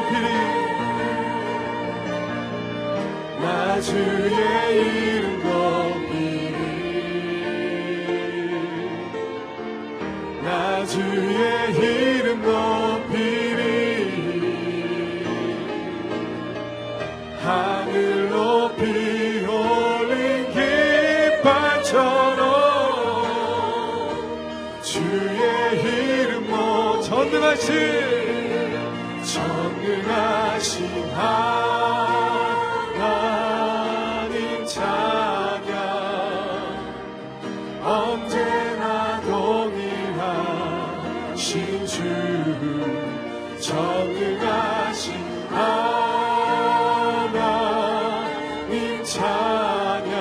높이 나 주의 이름 높이리 나 주의 이름 높이리 하늘 높이 올린 깃발처럼 주의 이름 모 전능하신 정의하신 하나님 찬양.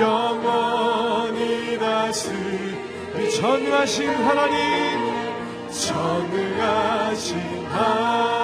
영원히 다스리 정의하신 하나님. 정의하신 하나님.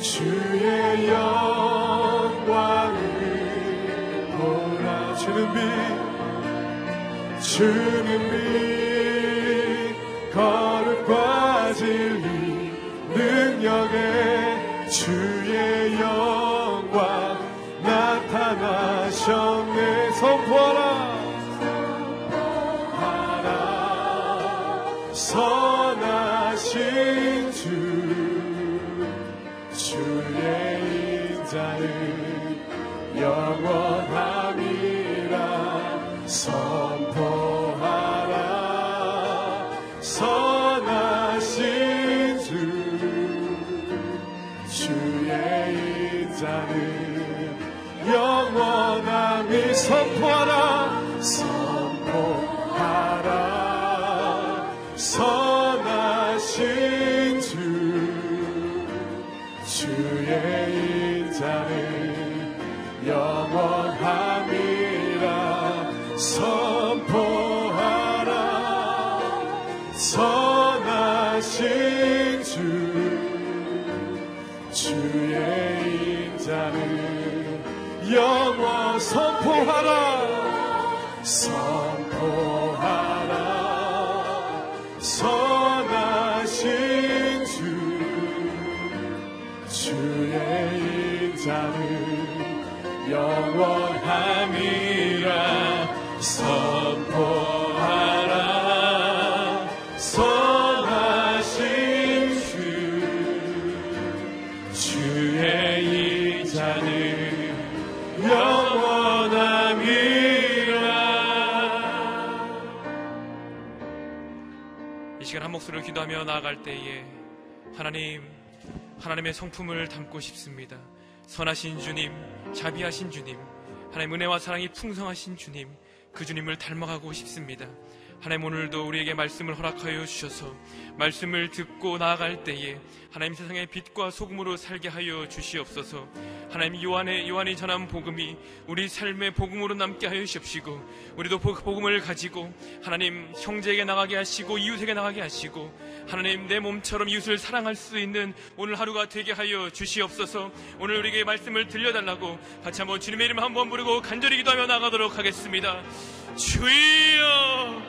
주의 영광을 보라 주는 빛 주는 빛 거룩과 진리 능력의 주의 영광 목소리로 기도하며 나아갈 때에 하나님, 하나님의 성품을 담고 싶습니다. 선하신 주님, 자비하신 주님, 하나님 은혜와 사랑이 풍성하신 주님, 그 주님을 닮아가고 싶습니다. 하나님 오늘도 우리에게 말씀을 허락하여 주셔서 말씀을 듣고 나아갈 때에 하나님 세상의 빛과 소금으로 살게 하여 주시옵소서. 하나님 요한의 요한이 전한 복음이 우리 삶의 복음으로 남게 하여 주십시고 우리도 그 복음을 가지고 하나님 형제에게 나가게 하시고 이웃에게 나가게 하시고 하나님 내 몸처럼 이웃을 사랑할 수 있는 오늘 하루가 되게 하여 주시옵소서. 오늘 우리에게 말씀을 들려달라고 같이 한번 주님의 이름 한번 부르고 간절히 기도하며 나가도록 하겠습니다. 주여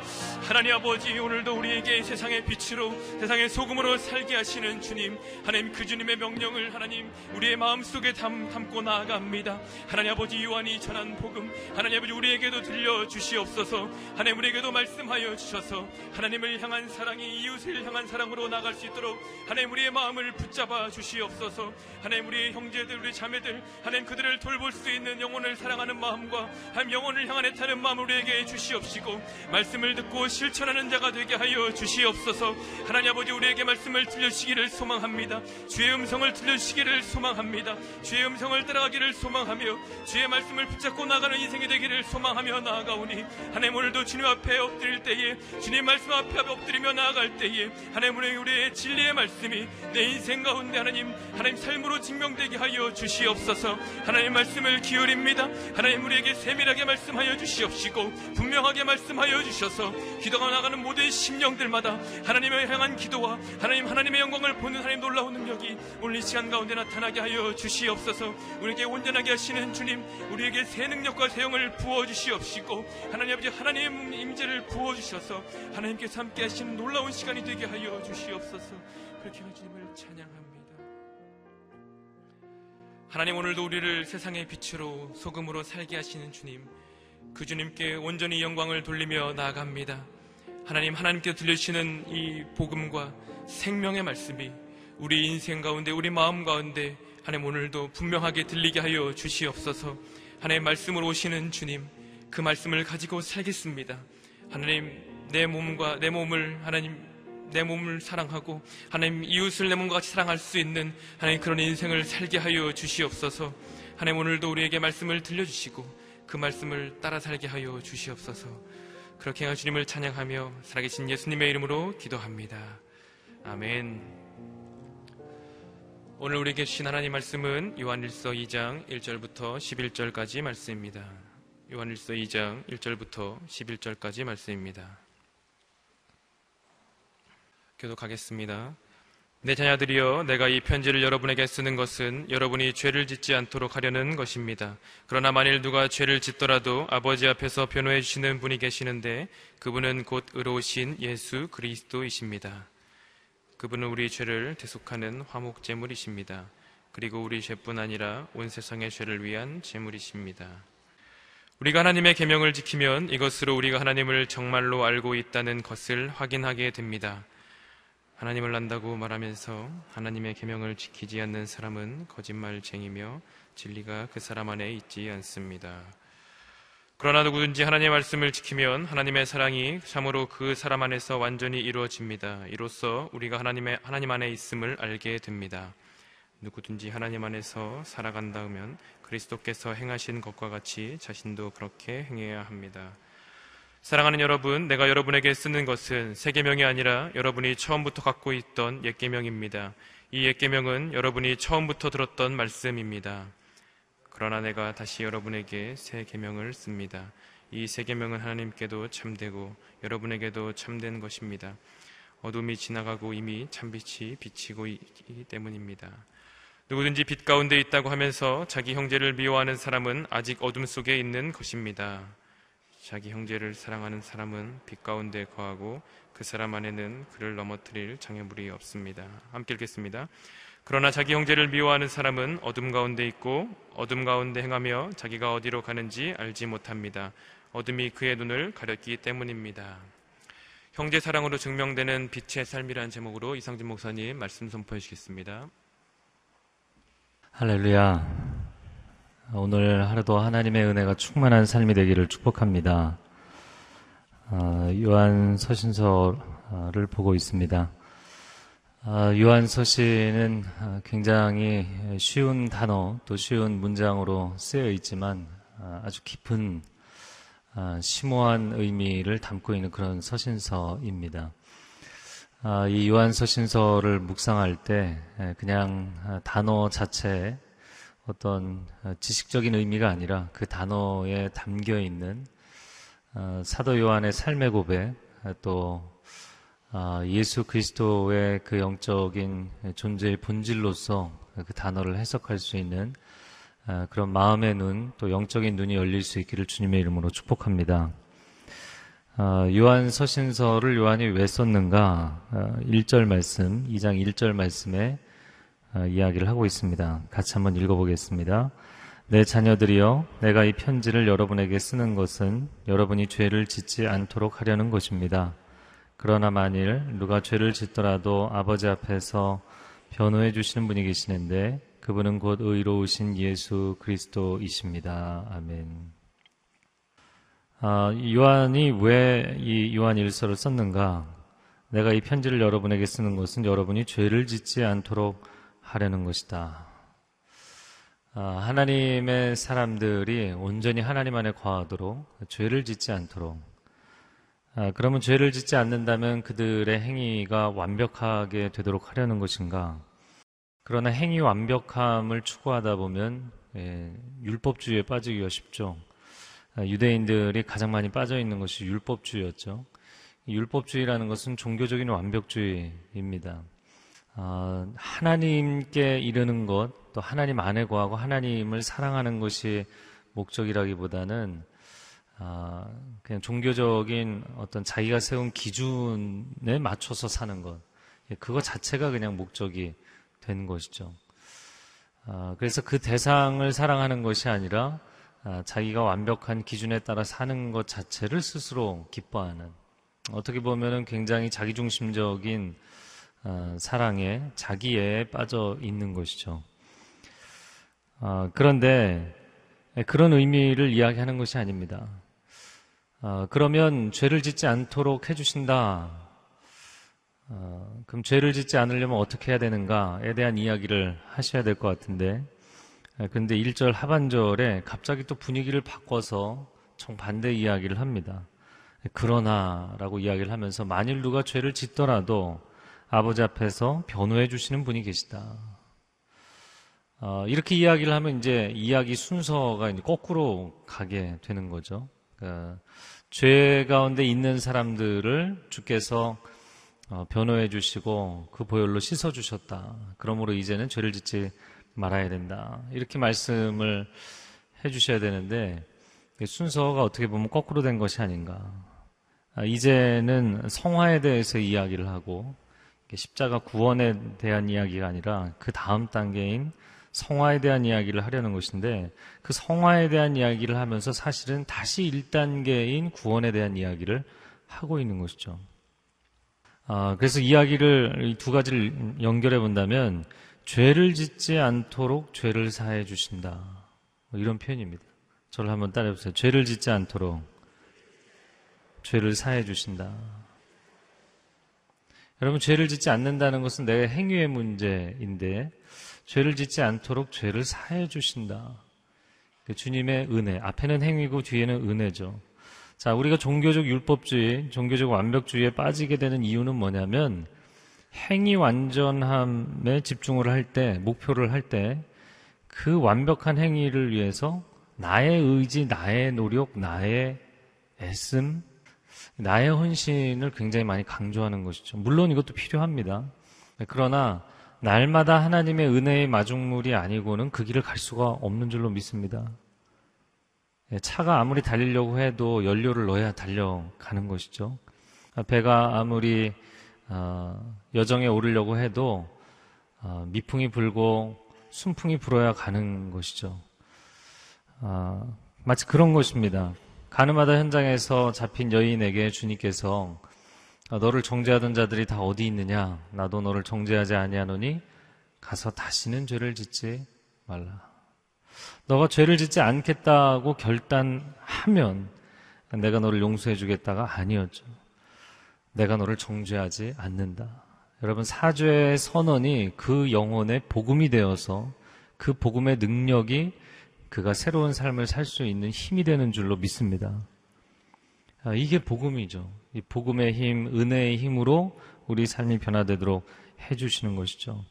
하나님 아버지 오늘도 우리에게 세상의 빛으로 세상의 소금으로 살게 하시는 주님 하나님 그 주님의 명령을 하나님 우리의 마음속에 담, 담고 나아갑니다. 하나님 아버지 요한이 전한 복음 하나님 아버지 우리에게도 들려 주시옵소서. 하나님 우리에게도 말씀하여 주셔서 하나님을 향한 사랑이 이웃을 향한 사랑으로 나갈 수 있도록 하나님 우리의 마음을 붙잡아 주시옵소서. 하나님 우리의 형제들 우리 자매들 하나님 그들을 돌볼 수 있는 영혼을 사랑하는 마음과 하나님 영혼을 향한 애타는 마음 우리에게 주시옵시고 말씀을 듣고 실천하는 자가 되게 하여 주시옵소서. 하나님 아버지 우리에게 말씀을 들려주시기를 소망합니다. 주의 음성을 들려주시기를 소망합니다. 주의 음성을 따라가기를 소망하며 주의 말씀을 붙잡고 나가는 인생이 되기를 소망하며 나아가오니 하나님 오늘도 주님 앞에 엎드릴 때에 주님 말씀 앞에 엎드리며 나아갈 때에 하나님 오늘 우리의 진리의 말씀이 내 인생 가운데 하나님 하나님 삶으로 증명되게 하여 주시옵소서. 하나님 말씀을 기울입니다. 하나님 우리에게 세밀하게 말씀하여 주시옵시고 분명하게 말씀하여 주셔서 기도가 나가는 모든 심령들마다 하나님을 향한 기도와 하나님 하나님의 영광을 보는 하나님 놀라운 능력이 오늘 이 시간 가운데 나타나게 하여 주시옵소서. 우리에게 온전하게 하시는 주님 우리에게 새 능력과 새 영을 부어 주시옵시고 하나님 아버지 하나님 임재를 부어 주셔서 하나님께서 함께 하시는 놀라운 시간이 되게 하여 주시옵소서. 그렇게 하는 주님을 찬양합니다. 하나님 오늘도 우리를 세상의 빛으로 소금으로 살게 하시는 주님 그 주님께 온전히 영광을 돌리며 나아갑니다. 하나님 하나님께 들려주시는 이 복음과 생명의 말씀이 우리 인생 가운데 우리 마음 가운데 하나님 오늘도 분명하게 들리게 하여 주시옵소서. 하나님 말씀으로 오시는 주님 그 말씀을 가지고 살겠습니다. 하나님 내 몸과 내 몸을 하나님 내 몸을 사랑하고 하나님 이웃을 내 몸과 같이 사랑할 수 있는 하나님 그런 인생을 살게 하여 주시옵소서. 하나님 오늘도 우리에게 말씀을 들려주시고 그 말씀을 따라 살게 하여 주시옵소서. 그렇게 하여 주님을 찬양하며 살아계신 예수님의 이름으로 기도합니다. 아멘. 오늘 우리에게 주신 하나님 말씀은 요한일서 2장 1절부터 11절까지 말씀입니다. 요한일서 2장 1절부터 11절까지 말씀입니다. 교독하겠습니다. 내 자녀들이여 내가 이 편지를 여러분에게 쓰는 것은 여러분이 죄를 짓지 않도록 하려는 것입니다. 그러나 만일 누가 죄를 짓더라도 아버지 앞에서 변호해 주시는 분이 계시는데 그분은 곧 의로우신 예수 그리스도이십니다. 그분은 우리 죄를 대속하는 화목 제물이십니다. 그리고 우리 죄뿐 아니라 온 세상의 죄를 위한 제물이십니다. 우리가 하나님의 계명을 지키면 이것으로 우리가 하나님을 정말로 알고 있다는 것을 확인하게 됩니다. 하나님을 안다고 말하면서 하나님의 계명을 지키지 않는 사람은 거짓말쟁이며 진리가 그 사람 안에 있지 않습니다. 그러나 누구든지 하나님의 말씀을 지키면 하나님의 사랑이 참으로 그 사람 안에서 완전히 이루어집니다. 이로써 우리가 하나님의 하나님 안에 있음을 알게 됩니다. 누구든지 하나님 안에서 살아간다면 그리스도께서 행하신 것과 같이 자신도 그렇게 행해야 합니다. 사랑하는 여러분, 내가 여러분에게 쓰는 것은 새 계명이 아니라 여러분이 처음부터 갖고 있던 옛 계명입니다. 이 옛 계명은 여러분이 처음부터 들었던 말씀입니다. 그러나 내가 다시 여러분에게 새 계명을 씁니다. 이 새 계명은 하나님께도 참되고 여러분에게도 참된 것입니다. 어둠이 지나가고 이미 참빛이 비치고 있기 때문입니다. 누구든지 빛 가운데 있다고 하면서 자기 형제를 미워하는 사람은 아직 어둠 속에 있는 것입니다. 자기 형제를 사랑하는 사람은 빛 가운데 거하고 그 사람 안에는 그를 넘어뜨릴 장애물이 없습니다. 함께 읽겠습니다. 그러나 자기 형제를 미워하는 사람은 어둠 가운데 있고 어둠 가운데 행하며 자기가 어디로 가는지 알지 못합니다. 어둠이 그의 눈을 가렸기 때문입니다. 형제 사랑으로 증명되는 빛의 삶이라는 제목으로 이상진 목사님 말씀 선포해 주시겠습니다. 할렐루야. 오늘 하루도 하나님의 은혜가 충만한 삶이 되기를 축복합니다. 어, 요한 서신서를 보고 있습니다. 어, 요한 서신은 어, 굉장히 쉬운 단어 또 쉬운 문장으로 쓰여 있지만 아주 깊은 심오한 의미를 담고 있는 그런 서신서입니다. 이 요한 서신서를 묵상할 때 그냥 단어 자체에 어떤 어, 지식적인 의미가 아니라 그 단어에 담겨 있는 어, 사도 요한의 삶의 고백 어, 또 예수 그리스도의 그 영적인 존재의 본질로서 그 단어를 해석할 수 있는 그런 마음의 눈, 또 영적인 눈이 열릴 수 있기를 주님의 이름으로 축복합니다. 요한 서신서를 요한이 왜 썼는가? 1절 말씀, 2장 1절 말씀에 어, 이야기를 하고 있습니다. 같이 한번 읽어보겠습니다. 내 자녀들이여, 내가 이 편지를 여러분에게 쓰는 것은 여러분이 죄를 짓지 않도록 하려는 것입니다. 그러나 만일 누가 죄를 짓더라도 아버지 앞에서 변호해 주시는 분이 계시는데 그분은 곧 의로우신 예수 그리스도이십니다. 아멘. 아, 요한이 왜 이 요한 일서를 썼는가? 내가 이 편지를 여러분에게 쓰는 것은 여러분이 죄를 짓지 않도록 하려는 것이다. 아, 하나님의 사람들이 온전히 하나님 안에 거하도록 죄를 짓지 않도록 아, 그러면 죄를 짓지 않는다면 그들의 행위가 완벽하게 되도록 하려는 것인가? 그러나 행위 완벽함을 추구하다 보면 예, 율법주의에 빠지기가 쉽죠. 아, 유대인들이 가장 많이 빠져 있는 것이 율법주의였죠. 율법주의라는 것은 종교적인 완벽주의입니다. 어, 하나님께 이르는 것, 또 하나님 안에 거하고 하나님을 사랑하는 것이 목적이라기보다는 어, 그냥 종교적인 어떤 자기가 세운 기준에 맞춰서 사는 것, 예, 그거 자체가 그냥 목적이 된 것이죠. 어, 그래서 그 대상을 사랑하는 것이 아니라 자기가 완벽한 기준에 따라 사는 것 자체를 스스로 기뻐하는 어떻게 보면은 굉장히 자기중심적인 어, 사랑에 자기에 빠져 있는 것이죠. 어, 그런데 그런 의미를 이야기하는 것이 아닙니다. 어, 그러면 죄를 짓지 않도록 해주신다. 그럼 죄를 짓지 않으려면 어떻게 해야 되는가에 대한 이야기를 하셔야 될 것 같은데, 근데 1절 하반절에 갑자기 또 분위기를 바꿔서 정반대 이야기를 합니다. 그러나 라고 이야기를 하면서 만일 누가 죄를 짓더라도 아버지 앞에서 변호해 주시는 분이 계시다. 어, 이렇게 이야기를 하면 이제 이야기 순서가 이제 거꾸로 가게 되는 거죠. 그러니까 죄 가운데 있는 사람들을 주께서 어, 변호해 주시고 그 보혈로 씻어 주셨다. 그러므로 이제는 죄를 짓지 말아야 된다. 이렇게 말씀을 해 주셔야 되는데 순서가 어떻게 보면 거꾸로 된 것이 아닌가. 아, 이제는 성화에 대해서 이야기를 하고 십자가 구원에 대한 이야기가 아니라 그 다음 단계인 성화에 대한 이야기를 하려는 것인데 그 성화에 대한 이야기를 하면서 사실은 다시 1단계인 구원에 대한 이야기를 하고 있는 것이죠. 아, 그래서 이야기를 이두 가지를 연결해 본다면 죄를 짓지 않도록 죄를 사해 주신다. 뭐 이런 표현입니다. 저를 한번 따라해 보세요. 죄를 짓지 않도록 죄를 사해 주신다. 여러분 죄를 짓지 않는다는 것은 내 행위의 문제인데 죄를 짓지 않도록 죄를 사해 주신다. 그 주님의 은혜 앞에는 행위고 뒤에는 은혜죠. 자, 우리가 종교적 율법주의, 종교적 완벽주의에 빠지게 되는 이유는 뭐냐면 행위 완전함에 집중을 할 때, 목표를 할 때 그 완벽한 행위를 위해서 나의 의지, 나의 노력, 나의 애씀, 나의 헌신을 굉장히 많이 강조하는 것이죠. 물론 이것도 필요합니다. 그러나 날마다 하나님의 은혜의 마중물이 아니고는 그 길을 갈 수가 없는 줄로 믿습니다. 예, 차가 아무리 달리려고 해도 연료를 넣어야 달려가는 것이죠. 배가 아무리 어, 여정에 오르려고 해도 어, 미풍이 불고 순풍이 불어야 가는 것이죠. 어, 마치 그런 것입니다. 가늠하다 현장에서 잡힌 여인에게 주님께서 너를 정죄하던 자들이 다 어디 있느냐? 나도 너를 정죄하지 아니하노니 가서 다시는 죄를 짓지 말라. 너가 죄를 짓지 않겠다고 결단하면 내가 너를 용서해 주겠다가 아니었죠. 내가 너를 정죄하지 않는다. 여러분, 사죄의 선언이 그 영혼의 복음이 되어서 그 복음의 능력이 그가 새로운 삶을 살 수 있는 힘이 되는 줄로 믿습니다. 아, 이게 복음이죠. 이 복음의 힘, 은혜의 힘으로 우리 삶이 변화되도록 해주시는 것이죠.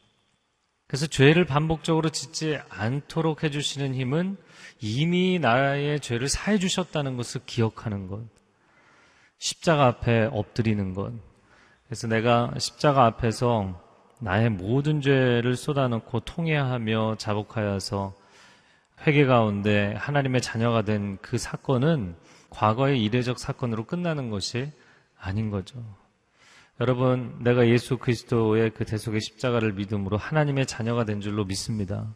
그래서 죄를 반복적으로 짓지 않도록 해주시는 힘은 이미 나의 죄를 사해 주셨다는 것을 기억하는 것. 십자가 앞에 엎드리는 것. 그래서 내가 십자가 앞에서 나의 모든 죄를 쏟아놓고 통회하며 자복하여서 회개 가운데 하나님의 자녀가 된 그 사건은 과거의 이례적 사건으로 끝나는 것이 아닌 거죠. 여러분, 내가 예수 그리스도의 그 대속의 십자가를 믿음으로 하나님의 자녀가 된 줄로 믿습니다.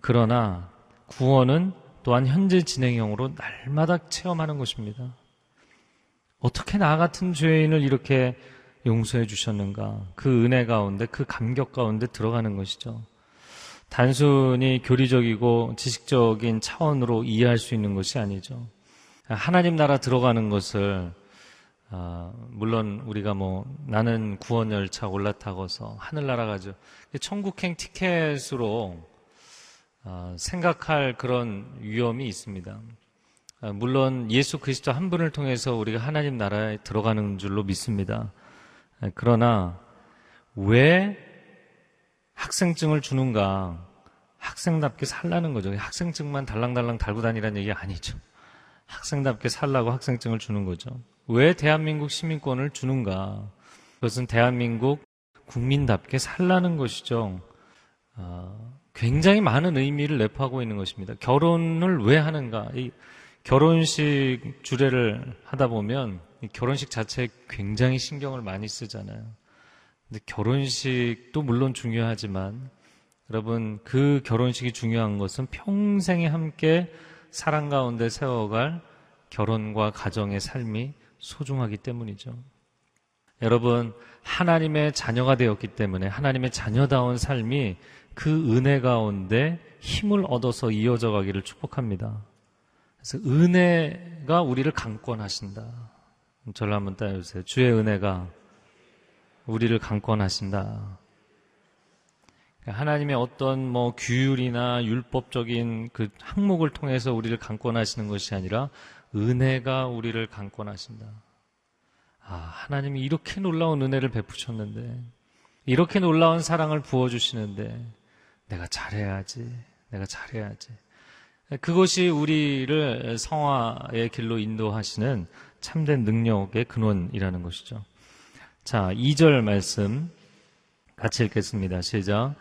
그러나 구원은 또한 현재 진행형으로 날마다 체험하는 것입니다. 어떻게 나 같은 죄인을 이렇게 용서해 주셨는가? 그 은혜 가운데, 그 감격 가운데 들어가는 것이죠. 단순히 교리적이고 지식적인 차원으로 이해할 수 있는 것이 아니죠. 하나님 나라 들어가는 것을 아, 물론 우리가 뭐 나는 구원 열차 올라타고서 하늘나라 가죠. 천국행 티켓으로 아, 생각할 그런 위험이 있습니다. 아, 물론 예수 그리스도 한 분을 통해서 우리가 하나님 나라에 들어가는 줄로 믿습니다. 아, 그러나 왜 학생증을 주는가? 학생답게 살라는 거죠. 학생증만 달랑달랑 달고 다니라는 얘기 아니죠. 학생답게 살라고 학생증을 주는 거죠. 왜 대한민국 시민권을 주는가? 그것은 대한민국 국민답게 살라는 것이죠. 어, 굉장히 많은 의미를 내포하고 있는 것입니다. 결혼을 왜 하는가? 이 결혼식 주례를 하다 보면 결혼식 자체에 굉장히 신경을 많이 쓰잖아요. 근데 결혼식도 물론 중요하지만 여러분 그 결혼식이 중요한 것은 평생에 함께 사랑 가운데 세워갈 결혼과 가정의 삶이 소중하기 때문이죠. 여러분, 하나님의 자녀가 되었기 때문에 하나님의 자녀다운 삶이 그 은혜 가운데 힘을 얻어서 이어져 가기를 축복합니다. 그래서 은혜가 우리를 강권하신다. 저를 한번 따라주세요. 주의 은혜가 우리를 강권하신다. 하나님의 어떤 뭐 규율이나 율법적인 그 항목을 통해서 우리를 강권하시는 것이 아니라 은혜가 우리를 강권하신다. 아, 하나님이 이렇게 놀라운 은혜를 베푸셨는데, 이렇게 놀라운 사랑을 부어주시는데, 내가 잘해야지, 내가 잘해야지. 그것이 우리를 성화의 길로 인도하시는 참된 능력의 근원이라는 것이죠. 자, 2절 말씀 같이 읽겠습니다. 시작.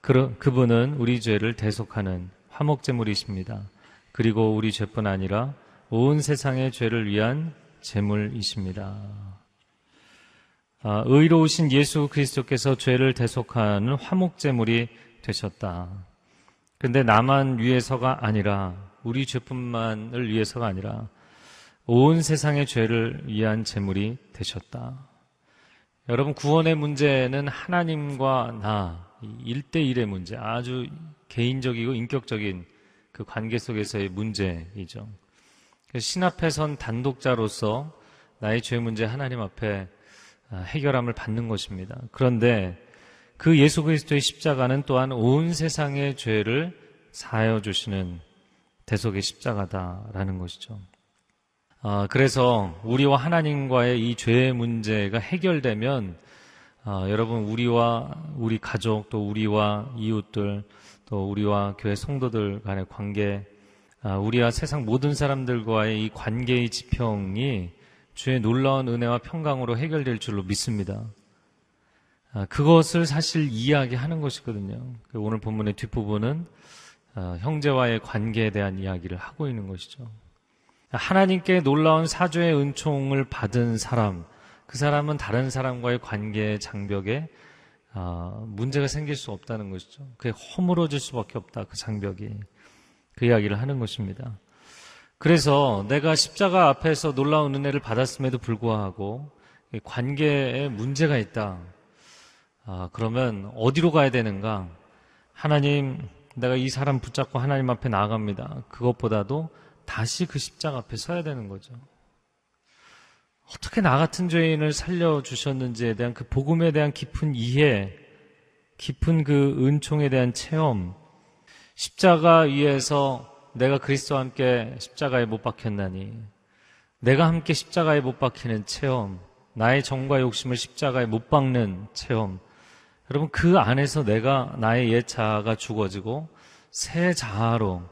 그, 그분은 우리 죄를 대속하는 화목제물이십니다. 그리고 우리 죄뿐 아니라 온 세상의 죄를 위한 제물이십니다. 아, 의로우신 예수 그리스도께서 죄를 대속하는 화목제물이 되셨다. 근데 나만 위해서가 아니라 우리 죄뿐만을 위해서가 아니라 온 세상의 죄를 위한 제물이 되셨다. 여러분 구원의 문제는 하나님과 나 1대1의 문제, 아주 개인적이고 인격적인 그 관계 속에서의 문제이죠. 신 앞에 선 단독자로서 나의 죄 문제 하나님 앞에 아, 해결함을 받는 것입니다. 그런데 그 예수 그리스도의 십자가는 또한 온 세상의 죄를 사하여 주시는 대속의 십자가다라는 것이죠. 아, 그래서 우리와 하나님과의 이 죄의 문제가 해결되면 아, 여러분 우리와 우리 가족 또 우리와 이웃들 또 우리와 교회 성도들 간의 관계 아, 우리와 세상 모든 사람들과의 이 관계의 지평이 주의 놀라운 은혜와 평강으로 해결될 줄로 믿습니다. 아, 그것을 사실 이야기하는 것이거든요. 그 오늘 본문의 뒷부분은 아, 형제와의 관계에 대한 이야기를 하고 있는 것이죠. 하나님께 놀라운 사죄의 은총을 받은 사람, 그 사람은 다른 사람과의 관계 장벽에 어, 문제가 생길 수 없다는 것이죠. 그게 허물어질 수밖에 없다. 그 장벽이 그 이야기를 하는 것입니다. 그래서 내가 십자가 앞에서 놀라운 은혜를 받았음에도 불구하고 관계에 문제가 있다. 아, 그러면 어디로 가야 되는가? 하나님, 내가 이 사람 붙잡고 하나님 앞에 나아갑니다. 그것보다도 다시 그 십자가 앞에 서야 되는 거죠. 어떻게 나 같은 죄인을 살려주셨는지에 대한 그 복음에 대한 깊은 이해, 깊은 그 은총에 대한 체험, 십자가 위에서 내가 그리스도와 함께 십자가에 못 박혔나니, 내가 함께 십자가에 못 박히는 체험, 나의 정과 욕심을 십자가에 못 박는 체험, 여러분 그 안에서 내가 나의 옛 자아가 죽어지고 새 자아로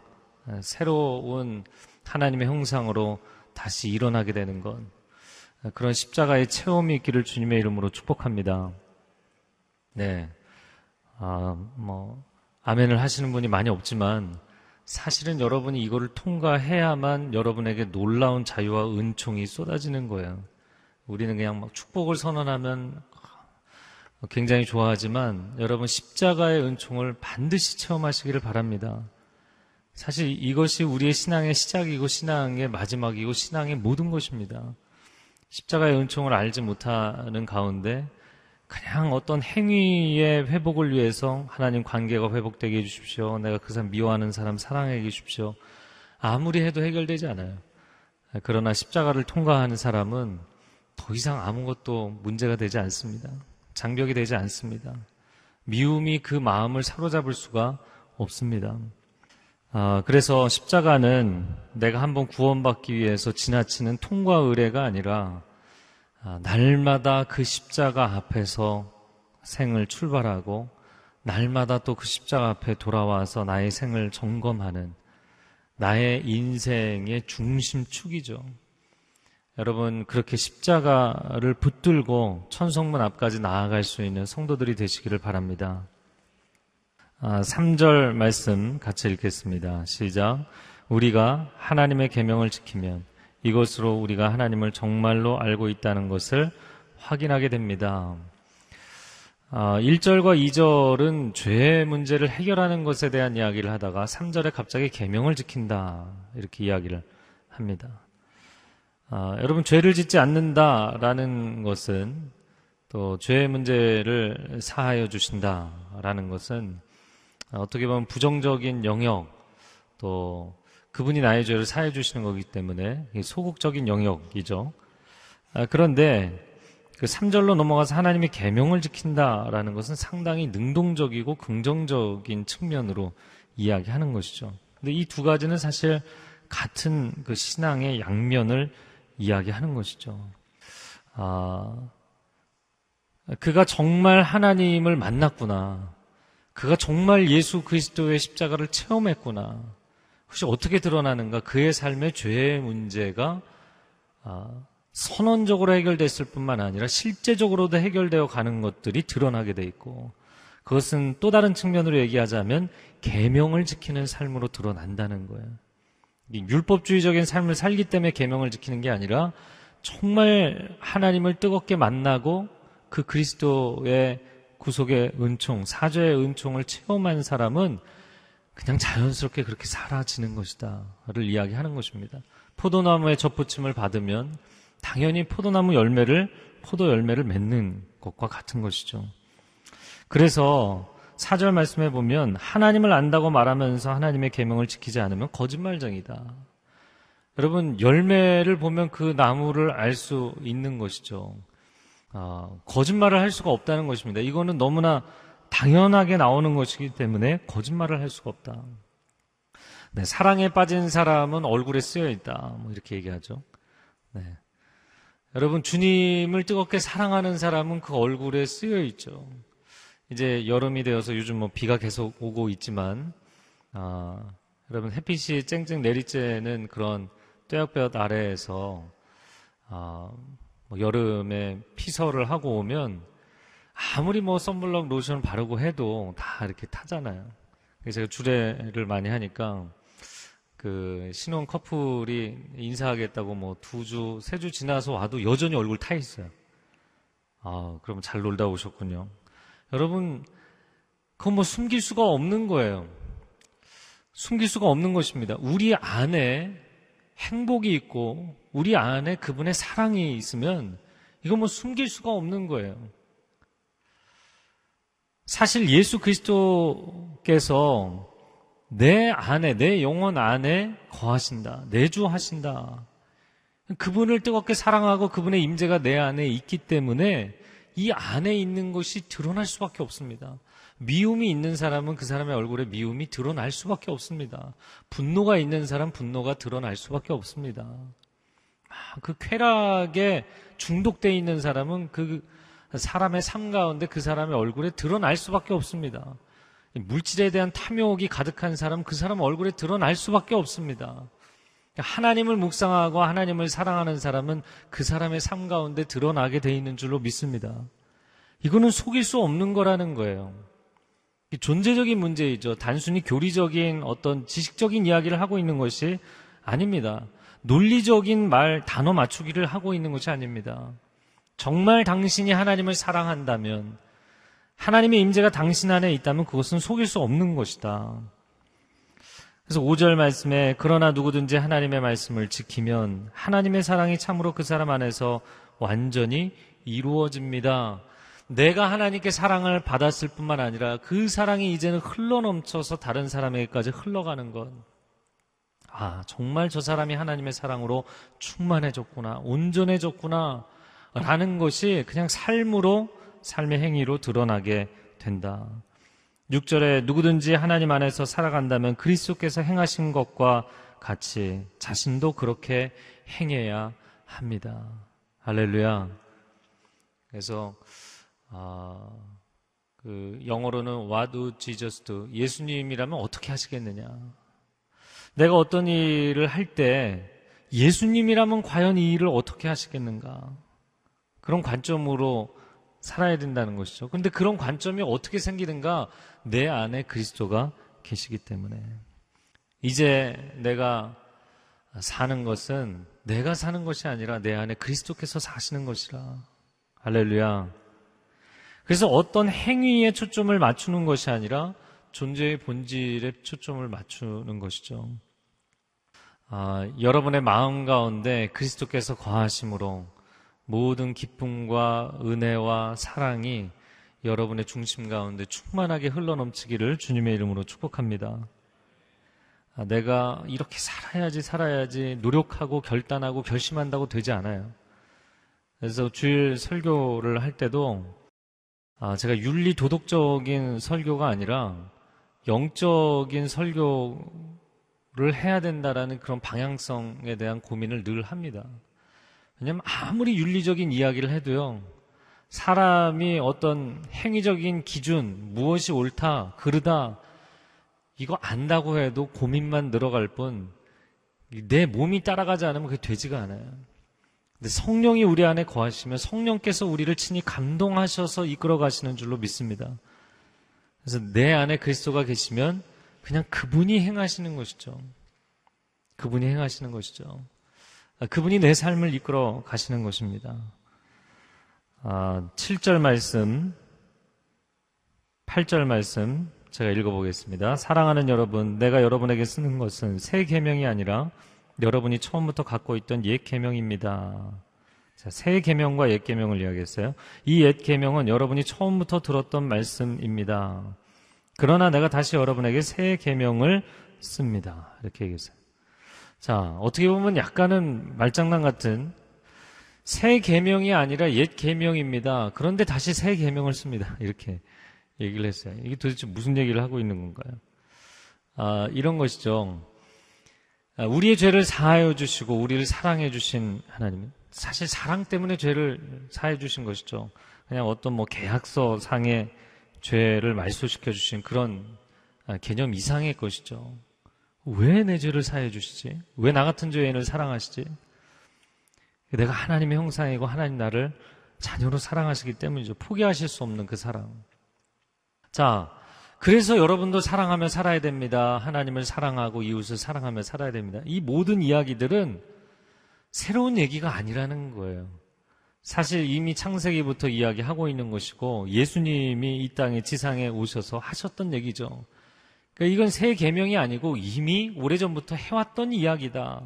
새로운 하나님의 형상으로 다시 일어나게 되는 것 그런 십자가의 체험이 있기를 주님의 이름으로 축복합니다. 네, 아, 뭐 아멘을 하시는 분이 많이 없지만 사실은 여러분이 이거를 통과해야만 여러분에게 놀라운 자유와 은총이 쏟아지는 거예요. 우리는 그냥 막 축복을 선언하면 굉장히 좋아하지만 여러분 십자가의 은총을 반드시 체험하시기를 바랍니다. 사실 이것이 우리의 신앙의 시작이고 신앙의 마지막이고 신앙의 모든 것입니다. 십자가의 은총을 알지 못하는 가운데 그냥 어떤 행위의 회복을 위해서 하나님 관계가 회복되게 해주십시오. 내가 그 사람 미워하는 사람 사랑해 주십시오. 아무리 해도 해결되지 않아요. 그러나 십자가를 통과하는 사람은 더 이상 아무것도 문제가 되지 않습니다. 장벽이 되지 않습니다. 미움이 그 마음을 사로잡을 수가 없습니다. 아, 그래서 십자가는 내가 한번 구원받기 위해서 지나치는 통과 의례가 아니라 아, 날마다 그 십자가 앞에서 생을 출발하고 날마다 또 그 십자가 앞에 돌아와서 나의 생을 점검하는 나의 인생의 중심축이죠. 여러분 그렇게 십자가를 붙들고 천성문 앞까지 나아갈 수 있는 성도들이 되시기를 바랍니다. 아, 3절 말씀 같이 읽겠습니다. 시작. 우리가 하나님의 계명을 지키면 이것으로 우리가 하나님을 정말로 알고 있다는 것을 확인하게 됩니다. 아, 1절과 2절은 죄의 문제를 해결하는 것에 대한 이야기를 하다가 3절에 갑자기 계명을 지킨다 이렇게 이야기를 합니다. 아, 여러분 죄를 짓지 않는다라는 것은 또 죄의 문제를 사하여 주신다라는 것은 어떻게 보면 부정적인 영역 또 그분이 나의 죄를 사해 주시는 거기 때문에 소극적인 영역이죠. 아, 그런데 그 3절로 넘어가서 하나님의 계명을 지킨다라는 것은 상당히 능동적이고 긍정적인 측면으로 이야기하는 것이죠. 근데 이 두 가지는 사실 같은 그 신앙의 양면을 이야기하는 것이죠. 아, 그가 정말 하나님을 만났구나. 그가 정말 예수 그리스도의 십자가를 체험했구나. 혹시 어떻게 드러나는가? 그의 삶의 죄의 문제가 아, 선언적으로 해결됐을 뿐만 아니라 실제적으로도 해결되어 가는 것들이 드러나게 돼 있고 그것은 또 다른 측면으로 얘기하자면 계명을 지키는 삶으로 드러난다는 거예요. 율법주의적인 삶을 살기 때문에 계명을 지키는 게 아니라 정말 하나님을 뜨겁게 만나고 그 그리스도의 구속의 은총, 사죄의 은총을 체험한 사람은 그냥 자연스럽게 그렇게 사라지는 것이다를 이야기하는 것입니다. 포도나무의 접붙임을 받으면 당연히 포도나무 열매를 포도 열매를 맺는 것과 같은 것이죠. 그래서 사절 말씀에 보면 하나님을 안다고 말하면서 하나님의 계명을 지키지 않으면 거짓말쟁이다. 여러분 열매를 보면 그 나무를 알 수 있는 것이죠. 아, 거짓말을 할 수가 없다는 것입니다. 이거는 너무나 당연하게 나오는 것이기 때문에 거짓말을 할 수가 없다. 네, 사랑에 빠진 사람은 얼굴에 쓰여 있다. 뭐 이렇게 얘기하죠. 네. 여러분 주님을 뜨겁게 사랑하는 사람은 그 얼굴에 쓰여 있죠. 이제 여름이 되어서 요즘 뭐 비가 계속 오고 있지만 아, 여러분 햇빛이 쨍쨍 내리쬐는 그런 떼약볕 아래에서 아, 뭐 여름에 피서를 하고 오면 아무리 뭐 선블럭 로션 바르고 해도 다 이렇게 타잖아요. 그래서 제가 주례를 많이 하니까 그 신혼 커플이 인사하겠다고 뭐 두 주, 세 주 지나서 와도 여전히 얼굴 타 있어요. 아, 그러면 잘 놀다 오셨군요. 여러분, 그건 뭐 숨길 수가 없는 거예요. 숨길 수가 없는 것입니다. 우리 안에 행복이 있고, 우리 안에 그분의 사랑이 있으면, 이건 뭐 숨길 수가 없는 거예요. 사실 예수 그리스도께서 내 안에, 내 영혼 안에 거하신다. 내주하신다. 그분을 뜨겁게 사랑하고 그분의 임재가 내 안에 있기 때문에 이 안에 있는 것이 드러날 수밖에 없습니다. 미움이 있는 사람은 그 사람의 얼굴에 미움이 드러날 수밖에 없습니다. 분노가 있는 사람 분노가 드러날 수밖에 없습니다. 그 쾌락에 중독되어 있는 사람은 그 사람의 삶 가운데 그 사람의 얼굴에 드러날 수밖에 없습니다. 물질에 대한 탐욕이 가득한 사람, 그 사람 얼굴에 드러날 수밖에 없습니다. 하나님을 묵상하고 하나님을 사랑하는 사람은 그 사람의 삶 가운데 드러나게 돼 있는 줄로 믿습니다. 이거는 속일 수 없는 거라는 거예요. 존재적인 문제이죠. 단순히 교리적인 어떤 지식적인 이야기를 하고 있는 것이 아닙니다. 논리적인 말, 단어 맞추기를 하고 있는 것이 아닙니다. 정말 당신이 하나님을 사랑한다면 하나님의 임재가 당신 안에 있다면 그것은 속일 수 없는 것이다. 그래서 5절 말씀에 그러나 누구든지 하나님의 말씀을 지키면 하나님의 사랑이 참으로 그 사람 안에서 완전히 이루어집니다. 내가 하나님께 사랑을 받았을 뿐만 아니라 그 사랑이 이제는 흘러넘쳐서 다른 사람에게까지 흘러가는 것. 아, 정말 저 사람이 하나님의 사랑으로 충만해졌구나, 온전해졌구나, 라는 것이 그냥 삶으로 삶의 행위로 드러나게 된다. 6절에 누구든지 하나님 안에서 살아간다면 그리스도께서 행하신 것과 같이 자신도 그렇게 행해야 합니다. 할렐루야. 그래서 아, 그 영어로는 What do Jesus do? 예수님이라면 어떻게 하시겠느냐? 내가 어떤 일을 할 때 예수님이라면 과연 이 일을 어떻게 하시겠는가? 그런 관점으로 살아야 된다는 것이죠. 근데 그런 관점이 어떻게 생기는가? 내 안에 그리스도가 계시기 때문에. 이제 내가 사는 것은 내가 사는 것이 아니라 내 안에 그리스도께서 사시는 것이라. 할렐루야. 그래서 어떤 행위에 초점을 맞추는 것이 아니라 존재의 본질에 초점을 맞추는 것이죠. 아, 여러분의 마음 가운데 그리스도께서 거하심으로 모든 기쁨과 은혜와 사랑이 여러분의 중심 가운데 충만하게 흘러넘치기를 주님의 이름으로 축복합니다. 아, 내가 이렇게 살아야지 살아야지 노력하고 결단하고 결심한다고 되지 않아요. 그래서 주일 설교를 할 때도 아, 제가 윤리 도덕적인 설교가 아니라 영적인 설교를 해야 된다라는 그런 방향성에 대한 고민을 늘 합니다. 왜냐하면 아무리 윤리적인 이야기를 해도요, 사람이 어떤 행위적인 기준, 무엇이 옳다, 그르다, 이거 안다고 해도 고민만 늘어갈 뿐, 내 몸이 따라가지 않으면 그게 되지가 않아요. 근데 성령이 우리 안에 거하시면 성령께서 우리를 친히 감동하셔서 이끌어 가시는 줄로 믿습니다. 그래서 내 안에 그리스도가 계시면 그냥 그분이 행하시는 것이죠. 그분이 행하시는 것이죠. 아, 그분이 내 삶을 이끌어 가시는 것입니다. 아, 7절 말씀, 8절 말씀 제가 읽어보겠습니다. 사랑하는 여러분, 내가 여러분에게 쓰는 것은 새 계명이 아니라 여러분이 처음부터 갖고 있던 옛 계명입니다. 자, 새 계명과 옛 계명을 이야기했어요. 이 옛 계명은 여러분이 처음부터 들었던 말씀입니다. 그러나 내가 다시 여러분에게 새 계명을 씁니다. 이렇게 얘기했어요. 자, 어떻게 보면 약간은 말장난 같은 새 계명이 아니라 옛 계명입니다. 그런데 다시 새 계명을 씁니다. 이렇게 얘기를 했어요. 이게 도대체 무슨 얘기를 하고 있는 건가요? 아, 이런 것이죠. 아, 우리의 죄를 사하여 주시고 우리를 사랑해 주신 하나님. 사실 사랑 때문에 죄를 사해 주신 것이죠. 그냥 어떤 뭐 계약서 상의 죄를 말소시켜 주신 그런 아, 개념 이상의 것이죠. 왜 내 죄를 사해 주시지? 왜 나 같은 죄인을 사랑하시지? 내가 하나님의 형상이고 하나님 나를 자녀로 사랑하시기 때문이죠. 포기하실 수 없는 그 사랑. 자, 그래서 여러분도 사랑하며 살아야 됩니다. 하나님을 사랑하고 이웃을 사랑하며 살아야 됩니다. 이 모든 이야기들은 새로운 얘기가 아니라는 거예요. 사실 이미 창세기부터 이야기하고 있는 것이고 예수님이 이 땅에 지상에 오셔서 하셨던 얘기죠. 그러니까 이건 새 계명이 아니고 이미 오래전부터 해왔던 이야기다.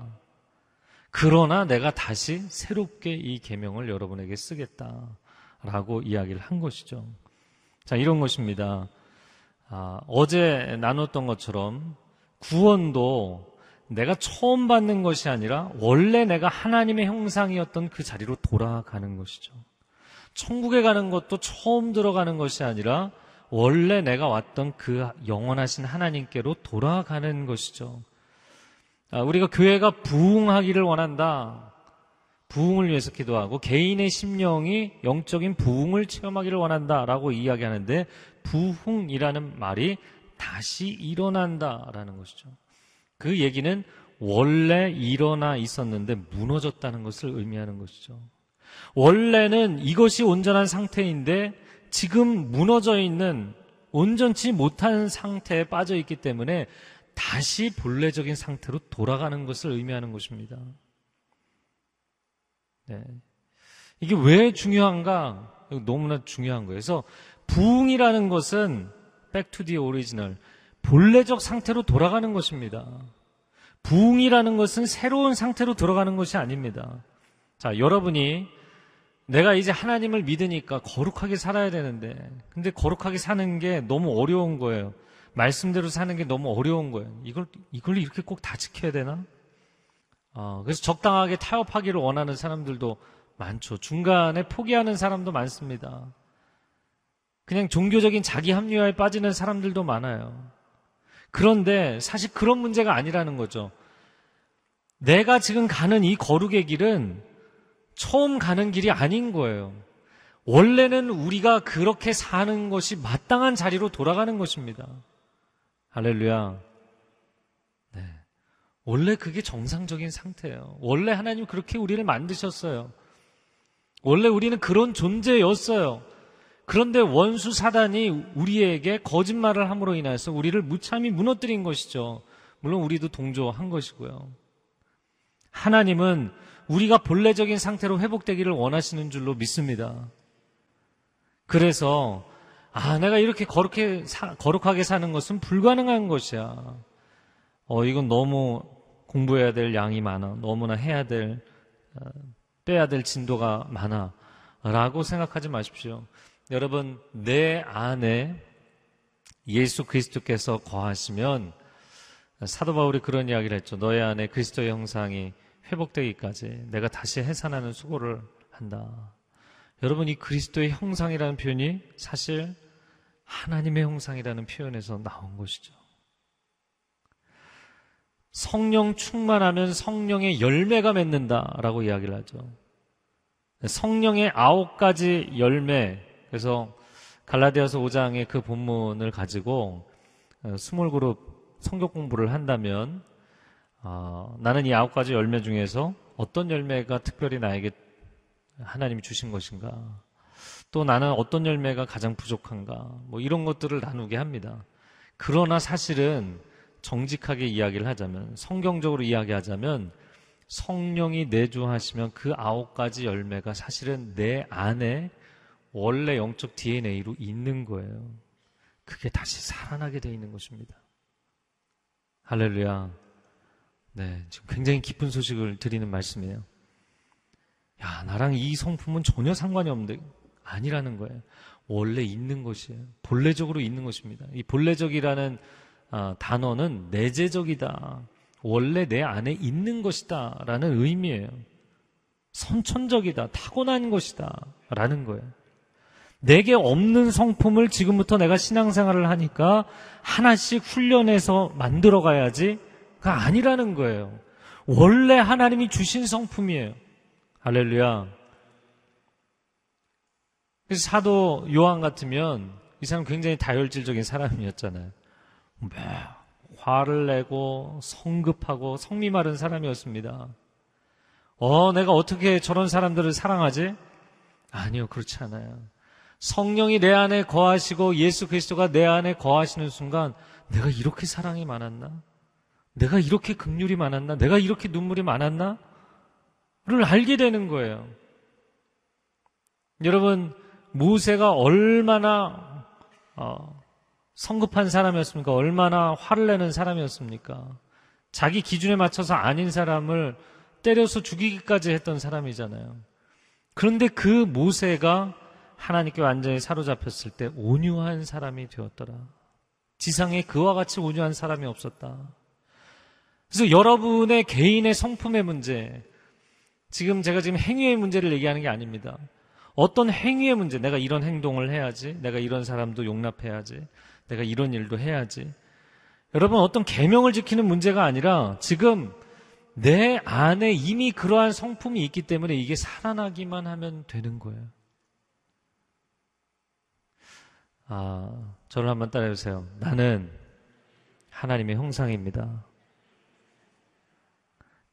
그러나 내가 다시 새롭게 이 계명을 여러분에게 쓰겠다라고 이야기를 한 것이죠. 자, 이런 것입니다. 아, 어제 나눴던 것처럼 구원도 내가 처음 받는 것이 아니라 원래 내가 하나님의 형상이었던 그 자리로 돌아가는 것이죠. 천국에 가는 것도 처음 들어가는 것이 아니라 원래 내가 왔던 그 영원하신 하나님께로 돌아가는 것이죠. 아, 우리가 교회가 부흥하기를 원한다. 부흥을 위해서 기도하고 개인의 심령이 영적인 부흥을 체험하기를 원한다라고 이야기하는데 부흥이라는 말이 다시 일어난다라는 것이죠. 그 얘기는 원래 일어나 있었는데 무너졌다는 것을 의미하는 것이죠. 원래는 이것이 온전한 상태인데 지금 무너져 있는 온전치 못한 상태에 빠져 있기 때문에 다시 본래적인 상태로 돌아가는 것을 의미하는 것입니다. 네. 이게 왜 중요한가? 너무나 중요한 거예요. 그래서 부흥이라는 것은 back to the original, 본래적 상태로 돌아가는 것입니다. 부흥이라는 것은 새로운 상태로 들어가는 것이 아닙니다. 자, 여러분이 내가 이제 하나님을 믿으니까 거룩하게 살아야 되는데, 근데 거룩하게 사는 게 너무 어려운 거예요. 말씀대로 사는 게 너무 어려운 거예요. 이걸, 이걸 이렇게 꼭 다 지켜야 되나? 어, 그래서 적당하게 타협하기를 원하는 사람들도 많죠. 중간에 포기하는 사람도 많습니다. 그냥 종교적인 자기 합리화에 빠지는 사람들도 많아요. 그런데 사실 그런 문제가 아니라는 거죠. 내가 지금 가는 이 거룩의 길은 처음 가는 길이 아닌 거예요. 원래는 우리가 그렇게 사는 것이 마땅한 자리로 돌아가는 것입니다. 할렐루야. 네. 원래 그게 정상적인 상태예요. 원래 하나님 그렇게 우리를 만드셨어요. 원래 우리는 그런 존재였어요. 그런데 원수 사단이 우리에게 거짓말을 함으로 인해서 우리를 무참히 무너뜨린 것이죠. 물론 우리도 동조한 것이고요. 하나님은 우리가 본래적인 상태로 회복되기를 원하시는 줄로 믿습니다. 그래서 아, 내가 이렇게 거룩해, 사, 거룩하게 사는 것은 불가능한 것이야. 어, 이건 너무 공부해야 될 양이 많아. 너무나 해야 될, 어, 빼야 될 진도가 많아. 라고 생각하지 마십시오. 여러분, 내 안에 예수 그리스도께서 거하시면 사도 바울이 그런 이야기를 했죠. 너의 안에 그리스도의 형상이 회복되기까지 내가 다시 해산하는 수고를 한다. 여러분, 이 그리스도의 형상이라는 표현이 사실 하나님의 형상이라는 표현에서 나온 것이죠. 성령 충만하면 성령의 열매가 맺는다라고 이야기를 하죠. 성령의 아홉 가지 열매. 그래서 갈라디아서 5장의 그 본문을 가지고 어, small group 성경 공부를 한다면 어, 나는 이 아홉 가지 열매 중에서 어떤 열매가 특별히 나에게 하나님이 주신 것인가? 또 나는 어떤 열매가 가장 부족한가? 뭐 이런 것들을 나누게 합니다. 그러나 사실은 정직하게 이야기를 하자면, 성경적으로 이야기하자면, 성령이 내주하시면 그 아홉 가지 열매가 사실은 내 안에 원래 영적 DNA로 있는 거예요. 그게 다시 살아나게 돼 있는 것입니다. 할렐루야. 네, 지금 굉장히 기쁜 소식을 드리는 말씀이에요. 야, 나랑 이 성품은 전혀 상관이 없는데 아니라는 거예요. 원래 있는 것이에요. 본래적으로 있는 것입니다. 이 본래적이라는 아, 단어는 내재적이다. 원래 내 안에 있는 것이다. 라는 의미예요. 선천적이다. 타고난 것이다. 라는 거예요. 내게 없는 성품을 지금부터 내가 신앙생활을 하니까 하나씩 훈련해서 만들어 가야지가 아니라는 거예요. 원래 하나님이 주신 성품이에요. 할렐루야. 그래서 사도 요한 같으면 이 사람 굉장히 다혈질적인 사람이었잖아요. 매 화를 내고 성급하고 성미 마른 사람이었습니다. 어, 내가 어떻게 저런 사람들을 사랑하지? 아니요, 그렇지 않아요. 성령이 내 안에 거하시고 예수 그리스도가 내 안에 거하시는 순간 내가 이렇게 사랑이 많았나? 내가 이렇게 극률이 많았나? 내가 이렇게 눈물이 많았나? 를 알게 되는 거예요. 여러분, 모세가 얼마나 어, 성급한 사람이었습니까? 얼마나 화를 내는 사람이었습니까? 자기 기준에 맞춰서 아닌 사람을 때려서 죽이기까지 했던 사람이잖아요. 그런데 그 모세가 하나님께 완전히 사로잡혔을 때 온유한 사람이 되었더라. 지상에 그와 같이 온유한 사람이 없었다. 그래서 여러분의 개인의 성품의 문제, 지금 제가 지금 행위의 문제를 얘기하는 게 아닙니다. 어떤 행위의 문제, 내가 이런 행동을 해야지, 내가 이런 사람도 용납해야지, 내가 이런 일도 해야지. 여러분 어떤 계명을 지키는 문제가 아니라 지금 내 안에 이미 그러한 성품이 있기 때문에 이게 살아나기만 하면 되는 거예요. 아, 저를 한번 따라해주세요. 나는 하나님의 형상입니다.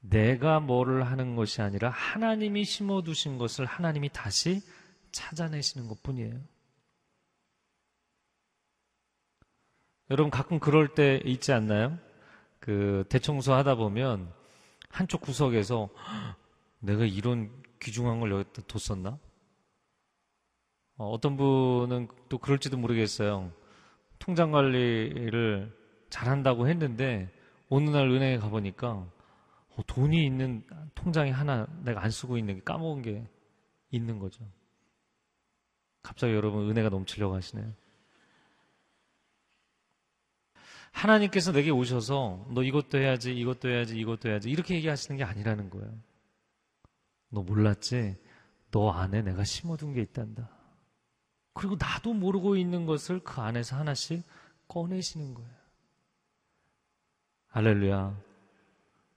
내가 뭐를 하는 것이 아니라 하나님이 심어두신 것을 하나님이 다시 찾아내시는 것 뿐이에요. 여러분 가끔 그럴 때 있지 않나요? 그 대청소 하다 보면 한쪽 구석에서 내가 이런 귀중한 걸 여기다 뒀었나? 어, 어떤 분은 또 그럴지도 모르겠어요. 통장 관리를 잘한다고 했는데 어느 날 은행에 가보니까 어, 돈이 있는 통장이 하나 내가 안 쓰고 있는 게 까먹은 게 있는 거죠. 갑자기 여러분 은혜가 넘치려고 하시네요. 하나님께서 내게 오셔서 너 이것도 해야지, 이것도 해야지, 이것도 해야지 이렇게 얘기하시는 게 아니라는 거예요. 너 몰랐지? 너 안에 내가 심어둔 게 있단다. 그리고 나도 모르고 있는 것을 그 안에서 하나씩 꺼내시는 거예요. 할렐루야.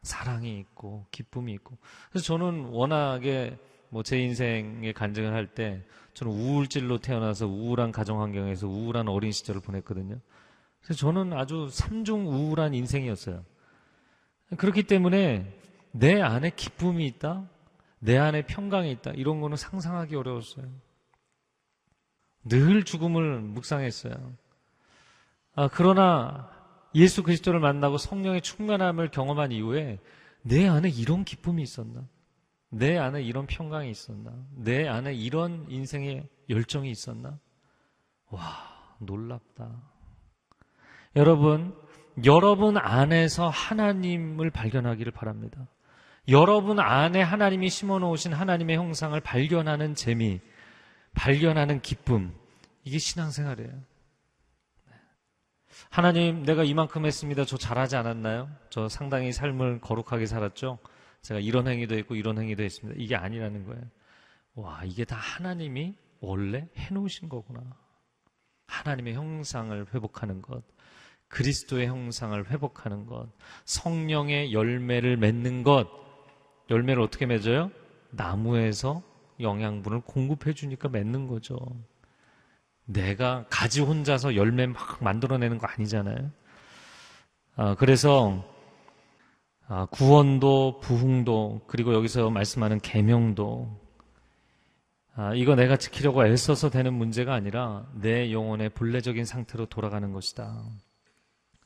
사랑이 있고 기쁨이 있고. 그래서 저는 워낙에 뭐 제 인생의 간증을 할 때 저는 우울질로 태어나서 우울한 가정 환경에서 우울한 어린 시절을 보냈거든요. 그래서 저는 아주 삼중 우울한 인생이었어요. 그렇기 때문에 내 안에 기쁨이 있다, 내 안에 평강이 있다, 이런 거는 상상하기 어려웠어요. 늘 죽음을 묵상했어요. 아, 그러나 예수 그리스도를 만나고 성령의 충만함을 경험한 이후에 내 안에 이런 기쁨이 있었나? 내 안에 이런 평강이 있었나? 내 안에 이런 인생의 열정이 있었나? 와, 놀랍다. 여러분, 여러분 안에서 하나님을 발견하기를 바랍니다. 여러분 안에 하나님이 심어 놓으신 하나님의 형상을 발견하는 재미, 발견하는 기쁨, 이게 신앙생활이에요. 네. 하나님, 내가 이만큼 했습니다. 저 잘하지 않았나요? 저 상당히 삶을 거룩하게 살았죠? 제가 이런 행위도 했고 이런 행위도 했습니다. 이게 아니라는 거예요. 와, 이게 다 하나님이 원래 해놓으신 거구나. 하나님의 형상을 회복하는 것. 그리스도의 형상을 회복하는 것, 성령의 열매를 맺는 것, 열매를 어떻게 맺어요? 나무에서 영양분을 공급해 주니까 맺는 거죠. 내가 가지 혼자서 열매 막 만들어내는 거 아니잖아요. 아, 그래서 아, 구원도 부흥도 그리고 여기서 말씀하는 계명도 아, 이거 내가 지키려고 애써서 되는 문제가 아니라 내 영혼의 본래적인 상태로 돌아가는 것이다.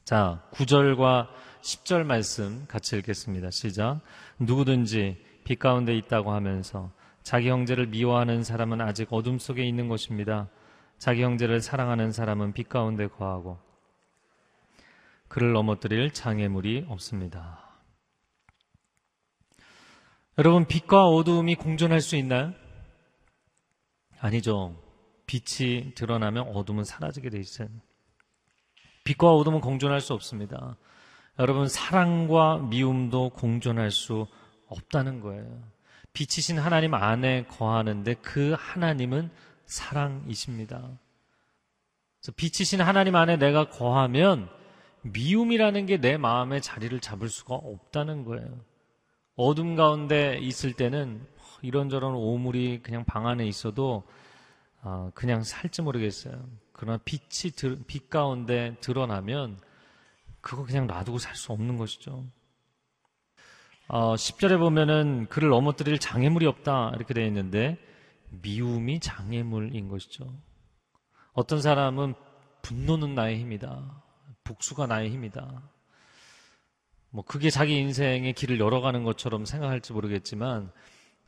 자, 9절과 10절 말씀 같이 읽겠습니다. 시작. 누구든지 빛 가운데 있다고 하면서 자기 형제를 미워하는 사람은 아직 어둠 속에 있는 것입니다. 자기 형제를 사랑하는 사람은 빛 가운데 거하고 그를 넘어뜨릴 장애물이 없습니다. 여러분, 빛과 어두움이 공존할 수 있나요? 아니죠. 빛이 드러나면 어둠은 사라지게 돼 있어요. 빛과 어둠은 공존할 수 없습니다. 여러분, 사랑과 미움도 공존할 수 없다는 거예요. 빛이신 하나님 안에 거하는데 그 하나님은 사랑이십니다. 빛이신 하나님 안에 내가 거하면 미움이라는 게 내 마음에 자리를 잡을 수가 없다는 거예요. 어둠 가운데 있을 때는 이런저런 오물이 그냥 방 안에 있어도 아, 그냥 살지 모르겠어요. 그러나 빛이 빛 가운데 드러나면 그거 그냥 놔두고 살 수 없는 것이죠. 어, 10절에 보면은 그를 넘어뜨릴 장애물이 없다 이렇게 되어 있는데 미움이 장애물인 것이죠. 어떤 사람은 분노는 나의 힘이다. 복수가 나의 힘이다. 뭐 그게 자기 인생의 길을 열어가는 것처럼 생각할지 모르겠지만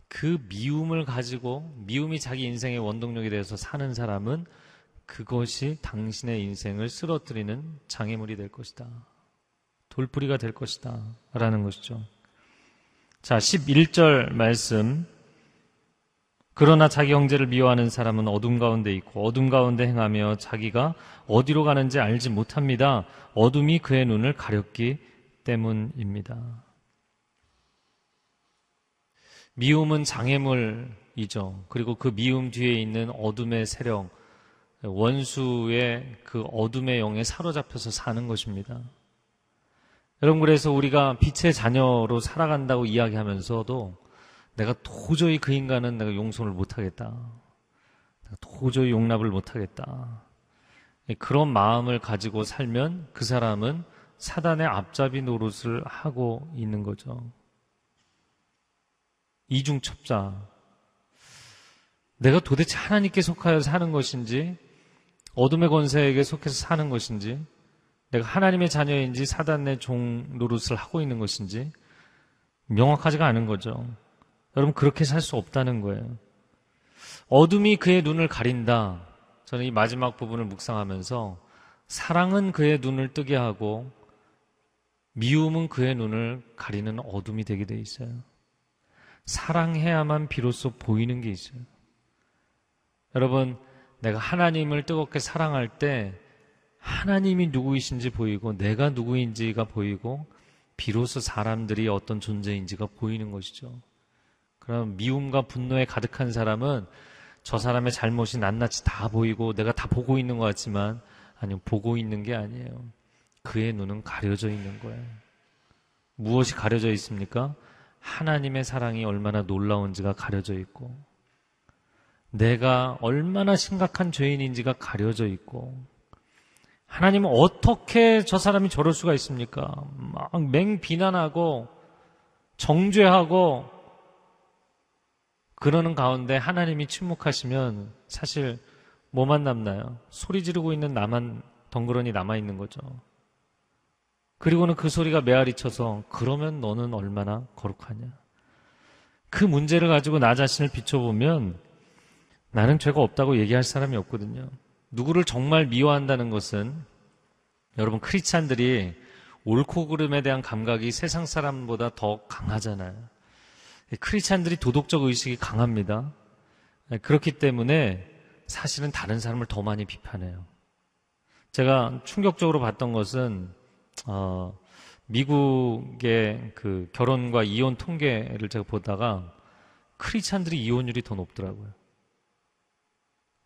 그 미움을 가지고 미움이 자기 인생의 원동력이 되어서 사는 사람은 그것이 당신의 인생을 쓰러뜨리는 장애물이 될 것이다. 돌뿌리가 될 것이다. 라는 것이죠. 자, 11절 말씀. 그러나 자기 형제를 미워하는 사람은 어둠 가운데 있고 어둠 가운데 행하며 자기가 어디로 가는지 알지 못합니다. 어둠이 그의 눈을 가렸기 때문입니다. 미움은 장애물이죠. 그리고 그 미움 뒤에 있는 어둠의 세력, 원수의 그 어둠의 영에 사로잡혀서 사는 것입니다. 여러분, 그래서 우리가 빛의 자녀로 살아간다고 이야기하면서도 내가 도저히 그 인간은 내가 용서를 못하겠다. 도저히 용납을 못하겠다. 그런 마음을 가지고 살면 그 사람은 사단의 앞잡이 노릇을 하고 있는 거죠. 이중첩자. 내가 도대체 하나님께 속하여 사는 것인지, 어둠의 권세에게 속해서 사는 것인지, 내가 하나님의 자녀인지 사단의 종 노릇을 하고 있는 것인지 명확하지가 않은 거죠. 여러분 그렇게 살 수 없다는 거예요. 어둠이 그의 눈을 가린다. 저는 이 마지막 부분을 묵상하면서 사랑은 그의 눈을 뜨게 하고 미움은 그의 눈을 가리는 어둠이 되게 돼 있어요. 사랑해야만 비로소 보이는 게 있어요. 여러분, 내가 하나님을 뜨겁게 사랑할 때 하나님이 누구이신지 보이고 내가 누구인지가 보이고 비로소 사람들이 어떤 존재인지가 보이는 것이죠. 그럼 미움과 분노에 가득한 사람은 저 사람의 잘못이 낱낱이 다 보이고 내가 다 보고 있는 것 같지만 아니요 보고 있는 게 아니에요. 그의 눈은 가려져 있는 거예요. 무엇이 가려져 있습니까? 하나님의 사랑이 얼마나 놀라운지가 가려져 있고 내가 얼마나 심각한 죄인인지가 가려져 있고 하나님은 어떻게 저 사람이 저럴 수가 있습니까? 막 맹 비난하고 정죄하고 그러는 가운데 하나님이 침묵하시면 사실 뭐만 남나요? 소리 지르고 있는 나만 덩그러니 남아 있는 거죠. 그리고는 그 소리가 메아리 쳐서 그러면 너는 얼마나 거룩하냐. 그 문제를 가지고 나 자신을 비춰보면 나는 죄가 없다고 얘기할 사람이 없거든요. 누구를 정말 미워한다는 것은 여러분 크리스찬들이 옳고 그름에 대한 감각이 세상 사람보다 더 강하잖아요. 크리스찬들이 도덕적 의식이 강합니다. 그렇기 때문에 사실은 다른 사람을 더 많이 비판해요. 제가 충격적으로 봤던 것은 어, 미국의 그 결혼과 이혼 통계를 제가 보다가 크리스찬들이 이혼율이 더 높더라고요.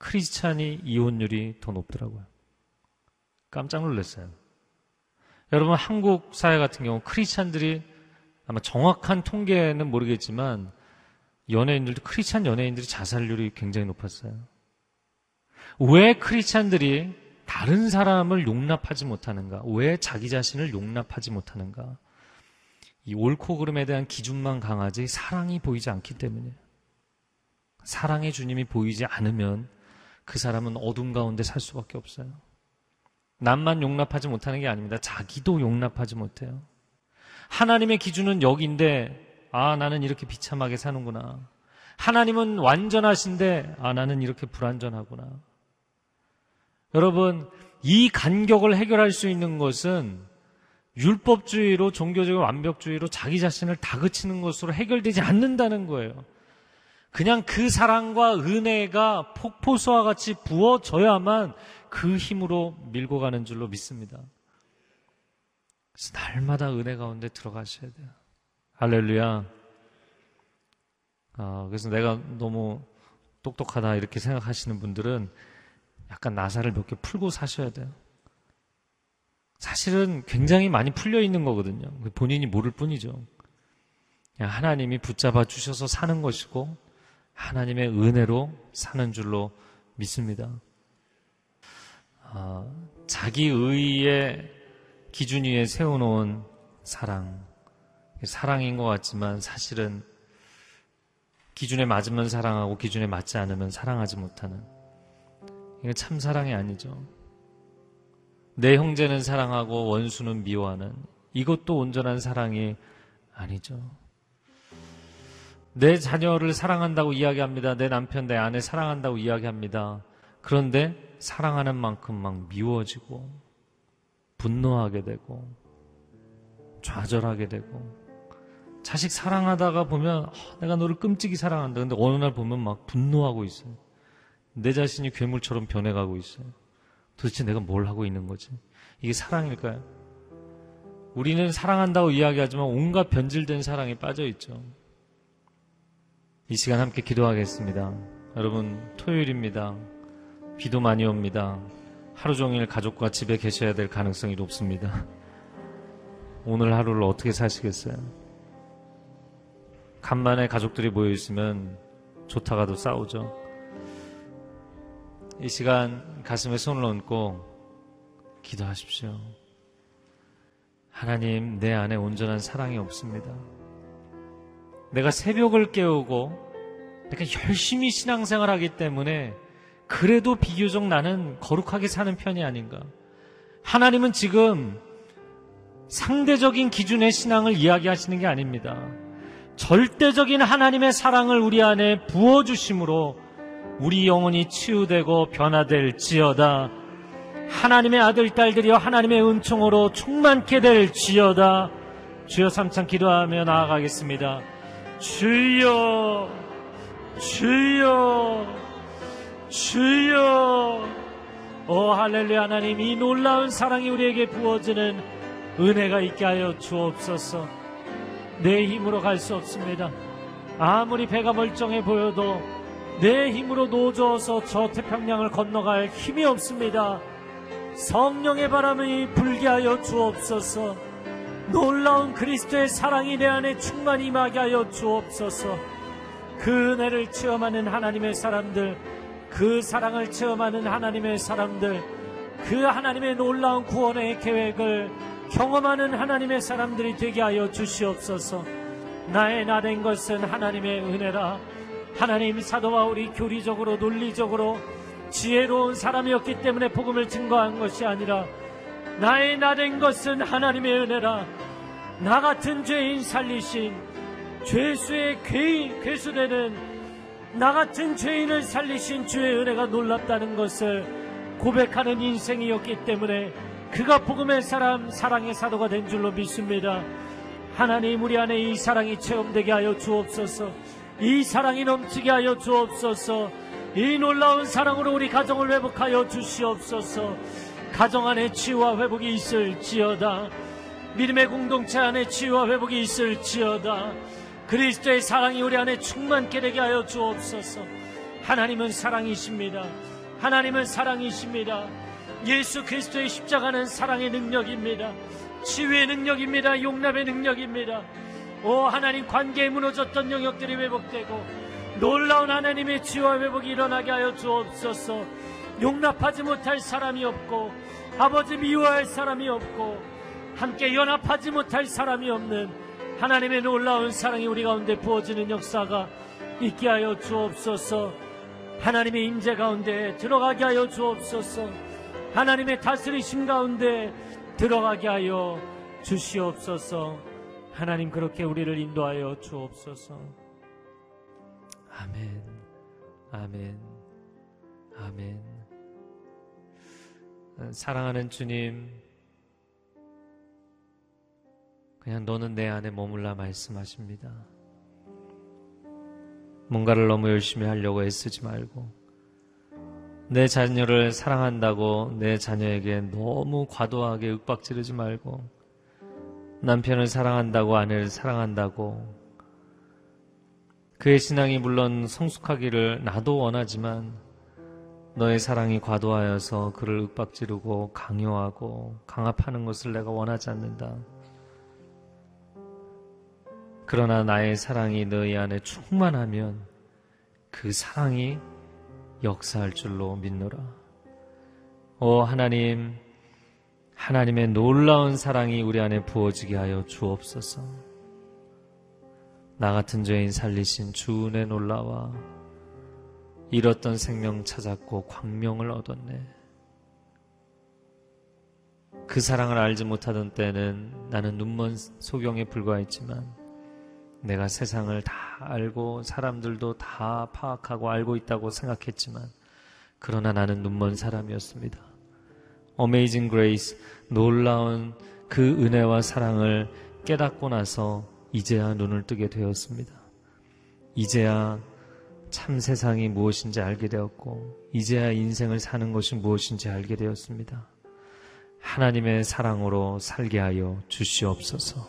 크리스찬이 이혼율이 더 높더라고요. 깜짝 놀랐어요. 여러분 한국 사회 같은 경우 크리스찬들이 아마 정확한 통계는 모르겠지만 연예인들도 크리스찬 연예인들이 자살률이 굉장히 높았어요. 왜 크리스찬들이 다른 사람을 용납하지 못하는가? 왜 자기 자신을 용납하지 못하는가? 이 옳고 그름에 대한 기준만 강하지 사랑이 보이지 않기 때문이에요. 사랑의 주님이 보이지 않으면 그 사람은 어둠 가운데 살 수밖에 없어요. 남만 용납하지 못하는 게 아닙니다. 자기도 용납하지 못해요. 하나님의 기준은 여기인데, 아, 나는 이렇게 비참하게 사는구나. 하나님은 완전하신데, 아, 나는 이렇게 불완전하구나. 여러분, 이 간격을 해결할 수 있는 것은 율법주의로 종교적인 완벽주의로 자기 자신을 다그치는 것으로 해결되지 않는다는 거예요. 그냥 그 사랑과 은혜가 폭포수와 같이 부어져야만 그 힘으로 밀고 가는 줄로 믿습니다. 그래서 날마다 은혜 가운데 들어가셔야 돼요. 할렐루야. 아, 그래서 내가 너무 똑똑하다 이렇게 생각하시는 분들은 약간 나사를 몇 개 풀고 사셔야 돼요. 사실은 굉장히 많이 풀려 있는 거거든요. 본인이 모를 뿐이죠. 하나님이 붙잡아 주셔서 사는 것이고 하나님의 은혜로 사는 줄로 믿습니다. 아, 자기 의의 기준 위에 세워놓은 사랑. 사랑인 것 같지만 사실은 기준에 맞으면 사랑하고 기준에 맞지 않으면 사랑하지 못하는 이건 참 사랑이 아니죠. 내 형제는 사랑하고 원수는 미워하는 이것도 온전한 사랑이 아니죠. 내 자녀를 사랑한다고 이야기합니다. 내 남편, 내 아내 사랑한다고 이야기합니다. 그런데 사랑하는 만큼 막 미워지고 분노하게 되고 좌절하게 되고 자식 사랑하다가 보면 어, 내가 너를 끔찍이 사랑한다. 근데 어느 날 보면 막 분노하고 있어요. 내 자신이 괴물처럼 변해가고 있어요. 도대체 내가 뭘 하고 있는 거지? 이게 사랑일까요? 우리는 사랑한다고 이야기하지만 온갖 변질된 사랑에 빠져 있죠. 이 시간 함께 기도하겠습니다. 여러분, 토요일입니다. 비도 많이 옵니다. 하루 종일 가족과 집에 계셔야 될 가능성이 높습니다. 오늘 하루를 어떻게 사시겠어요? 간만에 가족들이 모여 있으면 좋다가도 싸우죠. 이 시간 가슴에 손을 얹고 기도하십시오. 하나님, 내 안에 온전한 사랑이 없습니다. 내가 새벽을 깨우고 내가 열심히 신앙생활 하기 때문에 그래도 비교적 나는 거룩하게 사는 편이 아닌가. 하나님은 지금 상대적인 기준의 신앙을 이야기하시는 게 아닙니다. 절대적인 하나님의 사랑을 우리 안에 부어주심으로 우리 영혼이 치유되고 변화될 지어다. 하나님의 아들, 딸들이여 하나님의 은총으로 충만케 될 지어다. 주여 삼창 기도하며 나아가겠습니다. 주여, 주여, 주여. 오 할렐루야 하나님 이 놀라운 사랑이 우리에게 부어지는 은혜가 있게 하여 주옵소서. 내 힘으로 갈 수 없습니다. 아무리 배가 멀쩡해 보여도 내 힘으로 노져서 저 태평양을 건너갈 힘이 없습니다. 성령의 바람이 불게 하여 주옵소서. 놀라운 그리스도의 사랑이 내 안에 충만히 임하게 하여 주옵소서. 그 은혜를 체험하는 하나님의 사람들, 그 사랑을 체험하는 하나님의 사람들, 그 하나님의 놀라운 구원의 계획을 경험하는 하나님의 사람들이 되게 하여 주시옵소서. 나의 나 된 것은 하나님의 은혜라. 하나님 사도와 우리 교리적으로 논리적으로 지혜로운 사람이었기 때문에 복음을 증거한 것이 아니라 나의 나 된 것은 하나님의 은혜라. 나 같은 죄인 살리신 죄수의 괴, 괴수되는 나 같은 죄인을 살리신 주의 은혜가 놀랍다는 것을 고백하는 인생이었기 때문에 그가 복음의 사람, 사랑의 사도가 된 줄로 믿습니다. 하나님 우리 안에 이 사랑이 체험되게 하여 주옵소서. 이 사랑이 넘치게 하여 주옵소서. 이 놀라운 사랑으로 우리 가정을 회복하여 주시옵소서. 가정 안에 치유와 회복이 있을지어다. 믿음의 공동체 안에 치유와 회복이 있을지어다. 그리스도의 사랑이 우리 안에 충만케 되게 하여 주옵소서. 하나님은 사랑이십니다. 하나님은 사랑이십니다. 예수 그리스도의 십자가는 사랑의 능력입니다. 치유의 능력입니다. 용납의 능력입니다. 오 하나님 관계에 무너졌던 영역들이 회복되고 놀라운 하나님의 치유와 회복이 일어나게 하여 주옵소서. 용납하지 못할 사람이 없고 아버지 미워할 사람이 없고 함께 연합하지 못할 사람이 없는 하나님의 놀라운 사랑이 우리 가운데 부어지는 역사가 있게 하여 주옵소서. 하나님의 임재 가운데 들어가게 하여 주옵소서. 하나님의 다스리심 가운데 들어가게 하여 주시옵소서. 하나님 그렇게 우리를 인도하여 주옵소서. 아멘. 아멘. 아멘. 사랑하는 주님, 그냥 너는 내 안에 머물라 말씀하십니다. 뭔가를 너무 열심히 하려고 애쓰지 말고, 내 자녀를 사랑한다고 내 자녀에게 너무 과도하게 윽박 지르지 말고, 남편을 사랑한다고 아내를 사랑한다고, 그의 신앙이 물론 성숙하기를 나도 원하지만, 너의 사랑이 과도하여서 그를 윽박지르고 강요하고 강압하는 것을 내가 원하지 않는다. 그러나 나의 사랑이 너희 안에 충만하면 그 사랑이 역사할 줄로 믿노라. 오 하나님, 하나님의 놀라운 사랑이 우리 안에 부어지게 하여 주옵소서. 나 같은 죄인 살리신 주 은혜 놀라와 잃었던 생명 찾았고 광명을 얻었네. 그 사랑을 알지 못하던 때는 나는 눈먼 소경에 불과했지만 내가 세상을 다 알고 사람들도 다 파악하고 알고 있다고 생각했지만 그러나 나는 눈먼 사람이었습니다. Amazing Grace 놀라운 그 은혜와 사랑을 깨닫고 나서 이제야 눈을 뜨게 되었습니다. 이제야 참 세상이 무엇인지 알게 되었고, 이제야 인생을 사는 것이 무엇인지 알게 되었습니다. 하나님의 사랑으로 살게 하여 주시옵소서.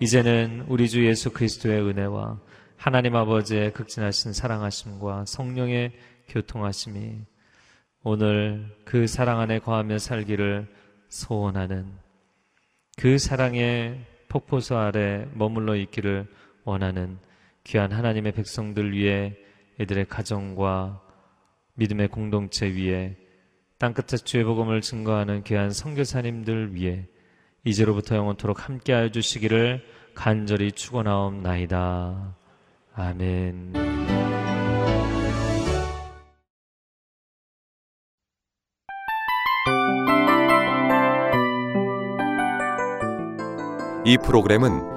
이제는 우리 주 예수 그리스도의 은혜와 하나님 아버지의 극진하신 사랑하심과 성령의 교통하심이 오늘 그 사랑 안에 거하며 살기를 소원하는 그 사랑의 폭포수 아래 머물러 있기를 원하는 귀한 하나님의 백성들 위해 이들의 가정과 믿음의 공동체 위에 땅끝에 주의 복음을 증거하는 귀한 선교사님들 위해 이제로부터 영원토록 함께하여 주시기를 간절히 축원하옵나이다. 아멘. 이 프로그램은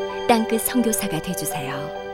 땅끝 선교사가 되주세요.